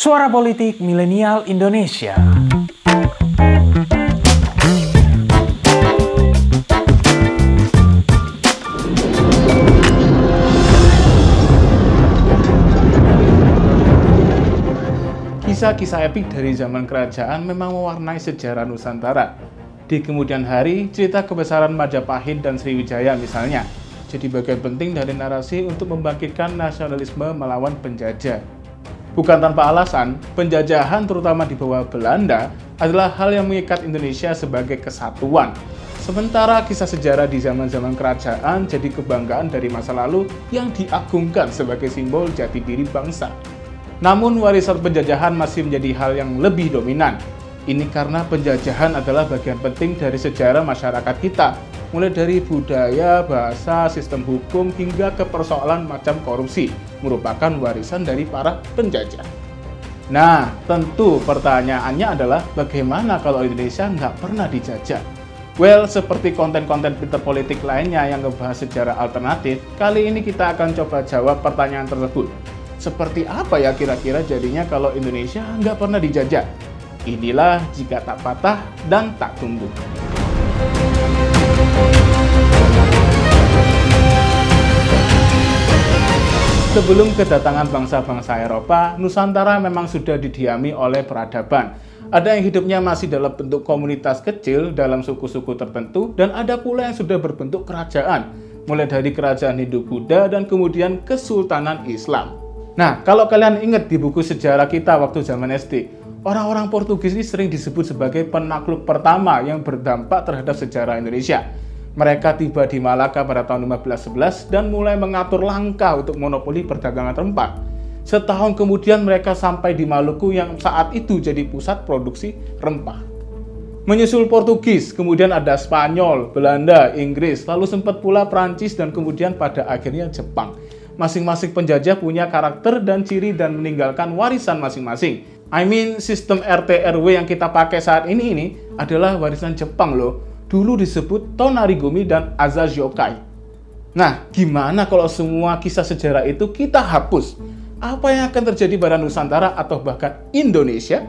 Suara Politik Milenial Indonesia. Kisah-kisah epik dari zaman kerajaan memang mewarnai sejarah Nusantara. Di kemudian hari, cerita kebesaran Majapahit dan Sriwijaya misalnya, jadi bagian penting dari narasi untuk membangkitkan nasionalisme melawan penjajah. Bukan tanpa alasan, penjajahan terutama di bawah Belanda adalah hal yang mengikat Indonesia sebagai kesatuan. Sementara kisah sejarah di zaman-zaman kerajaan jadi kebanggaan dari masa lalu yang diagungkan sebagai simbol jati diri bangsa. Namun warisan penjajahan masih menjadi hal yang lebih dominan. Ini karena penjajahan adalah bagian penting dari sejarah masyarakat kita, mulai dari budaya, bahasa, sistem hukum, hingga ke persoalan macam korupsi, merupakan warisan dari para penjajah. Nah, tentu pertanyaannya adalah bagaimana kalau Indonesia nggak pernah dijajah? Well, seperti konten-konten Twitter politik lainnya yang ngebahas sejarah alternatif, kali ini kita akan coba jawab pertanyaan tersebut. Seperti apa ya kira-kira jadinya kalau Indonesia nggak pernah dijajah? Inilah jika tak patah dan tak tumbuh. Sebelum kedatangan bangsa-bangsa Eropa, Nusantara memang sudah didiami oleh peradaban. Ada yang hidupnya masih dalam bentuk komunitas kecil dalam suku-suku tertentu, dan ada pula yang sudah berbentuk kerajaan, mulai dari kerajaan Hindu-Buddha dan kemudian Kesultanan Islam. Nah, kalau kalian ingat di buku sejarah kita waktu zaman SD, orang-orang Portugis ini sering disebut sebagai penakluk pertama yang berdampak terhadap sejarah Indonesia. Mereka tiba di Malaka pada tahun 1511 dan mulai mengatur langkah untuk monopoli perdagangan rempah. Setahun kemudian mereka sampai di Maluku yang saat itu jadi pusat produksi rempah. Menyusul Portugis, kemudian ada Spanyol, Belanda, Inggris, lalu sempat pula Prancis dan kemudian pada akhirnya Jepang. Masing-masing penjajah punya karakter dan ciri dan meninggalkan warisan masing-masing. I mean, sistem RT RW yang kita pakai saat ini ini adalah warisan Jepang loh. Dulu disebut Tonarigumi dan Azaziokai. Nah, gimana kalau semua kisah sejarah itu kita hapus? Apa yang akan terjadi pada Nusantara atau bahkan Indonesia?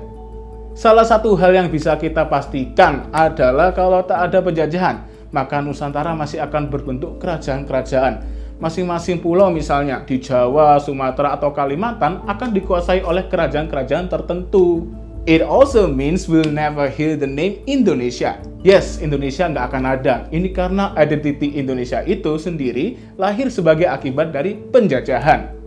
Salah satu hal yang bisa kita pastikan adalah kalau tak ada penjajahan, maka Nusantara masih akan berbentuk kerajaan-kerajaan masing-masing pulau misalnya di Jawa, Sumatera, atau Kalimantan akan dikuasai oleh kerajaan-kerajaan tertentu. It also means we'll never hear the name Indonesia. Yes, Indonesia nggak akan ada. Ini karena identity Indonesia itu sendiri lahir sebagai akibat dari penjajahan.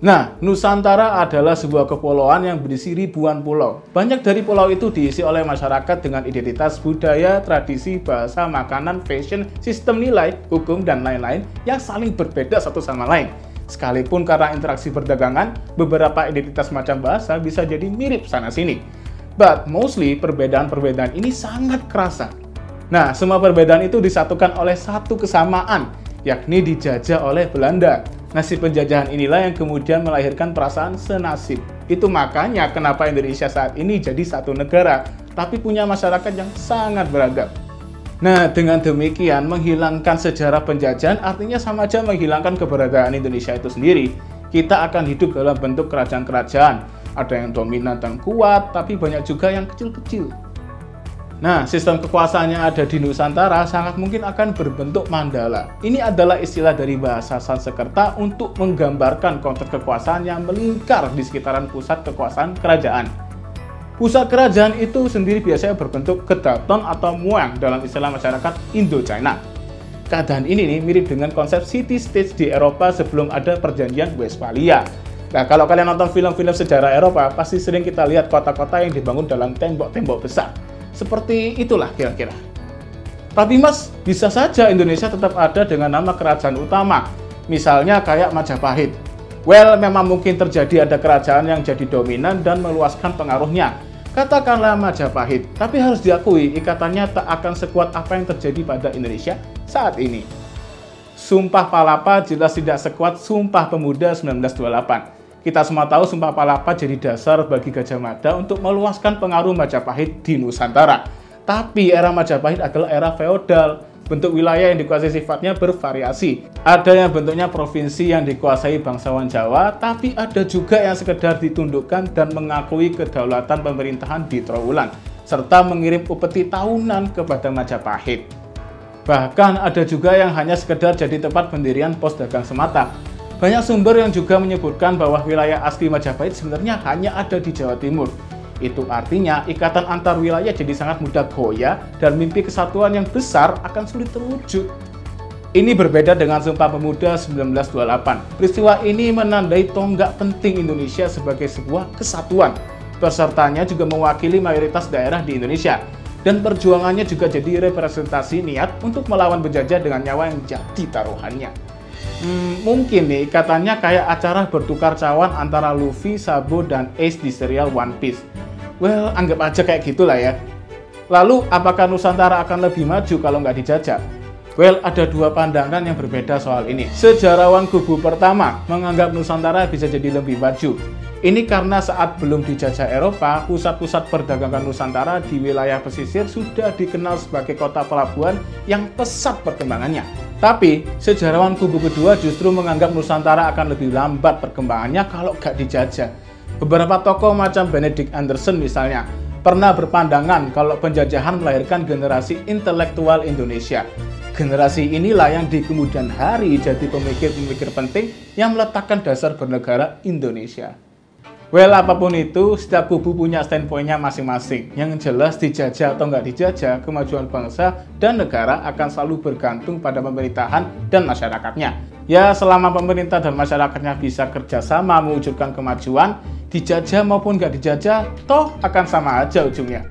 Nah, Nusantara adalah sebuah kepulauan yang berisi ribuan pulau. Banyak dari pulau itu diisi oleh masyarakat dengan identitas budaya, tradisi, bahasa, makanan, fashion, sistem nilai, hukum, dan lain-lain yang saling berbeda satu sama lain. Sekalipun karena interaksi perdagangan, beberapa identitas macam bahasa bisa jadi mirip sana-sini. But mostly perbedaan-perbedaan ini sangat kerasa. Nah, semua perbedaan itu disatukan oleh satu kesamaan, yakni dijajah oleh Belanda. Nasib penjajahan inilah yang kemudian melahirkan perasaan senasib. Itu makanya kenapa Indonesia saat ini jadi satu negara, tapi punya masyarakat yang sangat beragam. Nah, dengan demikian menghilangkan sejarah penjajahan artinya sama aja menghilangkan keberadaan Indonesia itu sendiri. Kita akan hidup dalam bentuk kerajaan-kerajaan. Ada yang dominan dan kuat, tapi banyak juga yang kecil-kecil. Nah, sistem kekuasaan yang ada di Nusantara sangat mungkin akan berbentuk mandala. Ini adalah istilah dari bahasa Sanskerta untuk menggambarkan konteks kekuasaan yang melingkar di sekitaran pusat kekuasaan kerajaan. Pusat kerajaan itu sendiri biasanya berbentuk kedaton atau muang dalam istilah masyarakat Indo-China. Keadaan ini nih mirip dengan konsep city state di Eropa sebelum ada perjanjian Westphalia. Nah, kalau kalian nonton film-film sejarah Eropa, pasti sering kita lihat kota-kota yang dibangun dalam tembok-tembok besar. Seperti itulah kira-kira. Tapi mas, bisa saja Indonesia tetap ada dengan nama kerajaan utama. Misalnya kayak Majapahit. Well, memang mungkin terjadi ada kerajaan yang jadi dominan dan meluaskan pengaruhnya. Katakanlah Majapahit, tapi harus diakui ikatannya tak akan sekuat apa yang terjadi pada Indonesia saat ini. Sumpah Palapa jelas tidak sekuat Sumpah Pemuda 1928. Kita semua tahu Sumpah Palapa jadi dasar bagi Gajah Mada untuk meluaskan pengaruh Majapahit di Nusantara. Tapi era Majapahit adalah era feodal. Bentuk wilayah yang dikuasai sifatnya bervariasi. Ada yang bentuknya provinsi yang dikuasai bangsawan Jawa, tapi ada juga yang sekedar ditundukkan dan mengakui kedaulatan pemerintahan di Trowulan, serta mengirim upeti tahunan kepada Majapahit. Bahkan ada juga yang hanya sekedar jadi tempat pendirian pos dagang semata. Banyak sumber yang juga menyebutkan bahwa wilayah asli Majapahit sebenarnya hanya ada di Jawa Timur. Itu artinya ikatan antar wilayah jadi sangat mudah goyah dan mimpi kesatuan yang besar akan sulit terwujud. Ini berbeda dengan Sumpah Pemuda 1928. Peristiwa ini menandai tonggak penting Indonesia sebagai sebuah kesatuan. Pesertanya juga mewakili mayoritas daerah di Indonesia. Dan perjuangannya juga jadi representasi niat untuk melawan penjajah dengan nyawa yang jadi taruhannya. Hmm, mungkin nih katanya kayak acara bertukar cawan antara Luffy, Sabo, dan Ace di serial One Piece. Well, anggap aja kayak gitulah ya. Lalu, apakah Nusantara akan lebih maju kalau nggak dijajah? Well, ada dua pandangan yang berbeda soal ini. Sejarawan kubu pertama menganggap Nusantara bisa jadi lebih maju. Ini karena saat belum dijajah Eropa, pusat-pusat perdagangan Nusantara di wilayah pesisir sudah dikenal sebagai kota pelabuhan yang pesat perkembangannya. Tapi, sejarawan kubu kedua justru menganggap Nusantara akan lebih lambat perkembangannya kalau nggak dijajah. Beberapa tokoh macam Benedict Anderson misalnya pernah berpandangan kalau penjajahan melahirkan generasi intelektual Indonesia. Generasi inilah yang di kemudian hari jadi pemikir-pemikir penting yang meletakkan dasar bernegara Indonesia. Well, apa pun itu, setiap kubu punya standpointnya masing-masing. Yang jelas dijajah atau nggak dijajah, kemajuan bangsa dan negara akan selalu bergantung pada pemerintahan dan masyarakatnya. Ya, selama pemerintah dan masyarakatnya bisa kerjasama mewujudkan kemajuan, dijajah maupun nggak dijajah, toh akan sama aja ujungnya.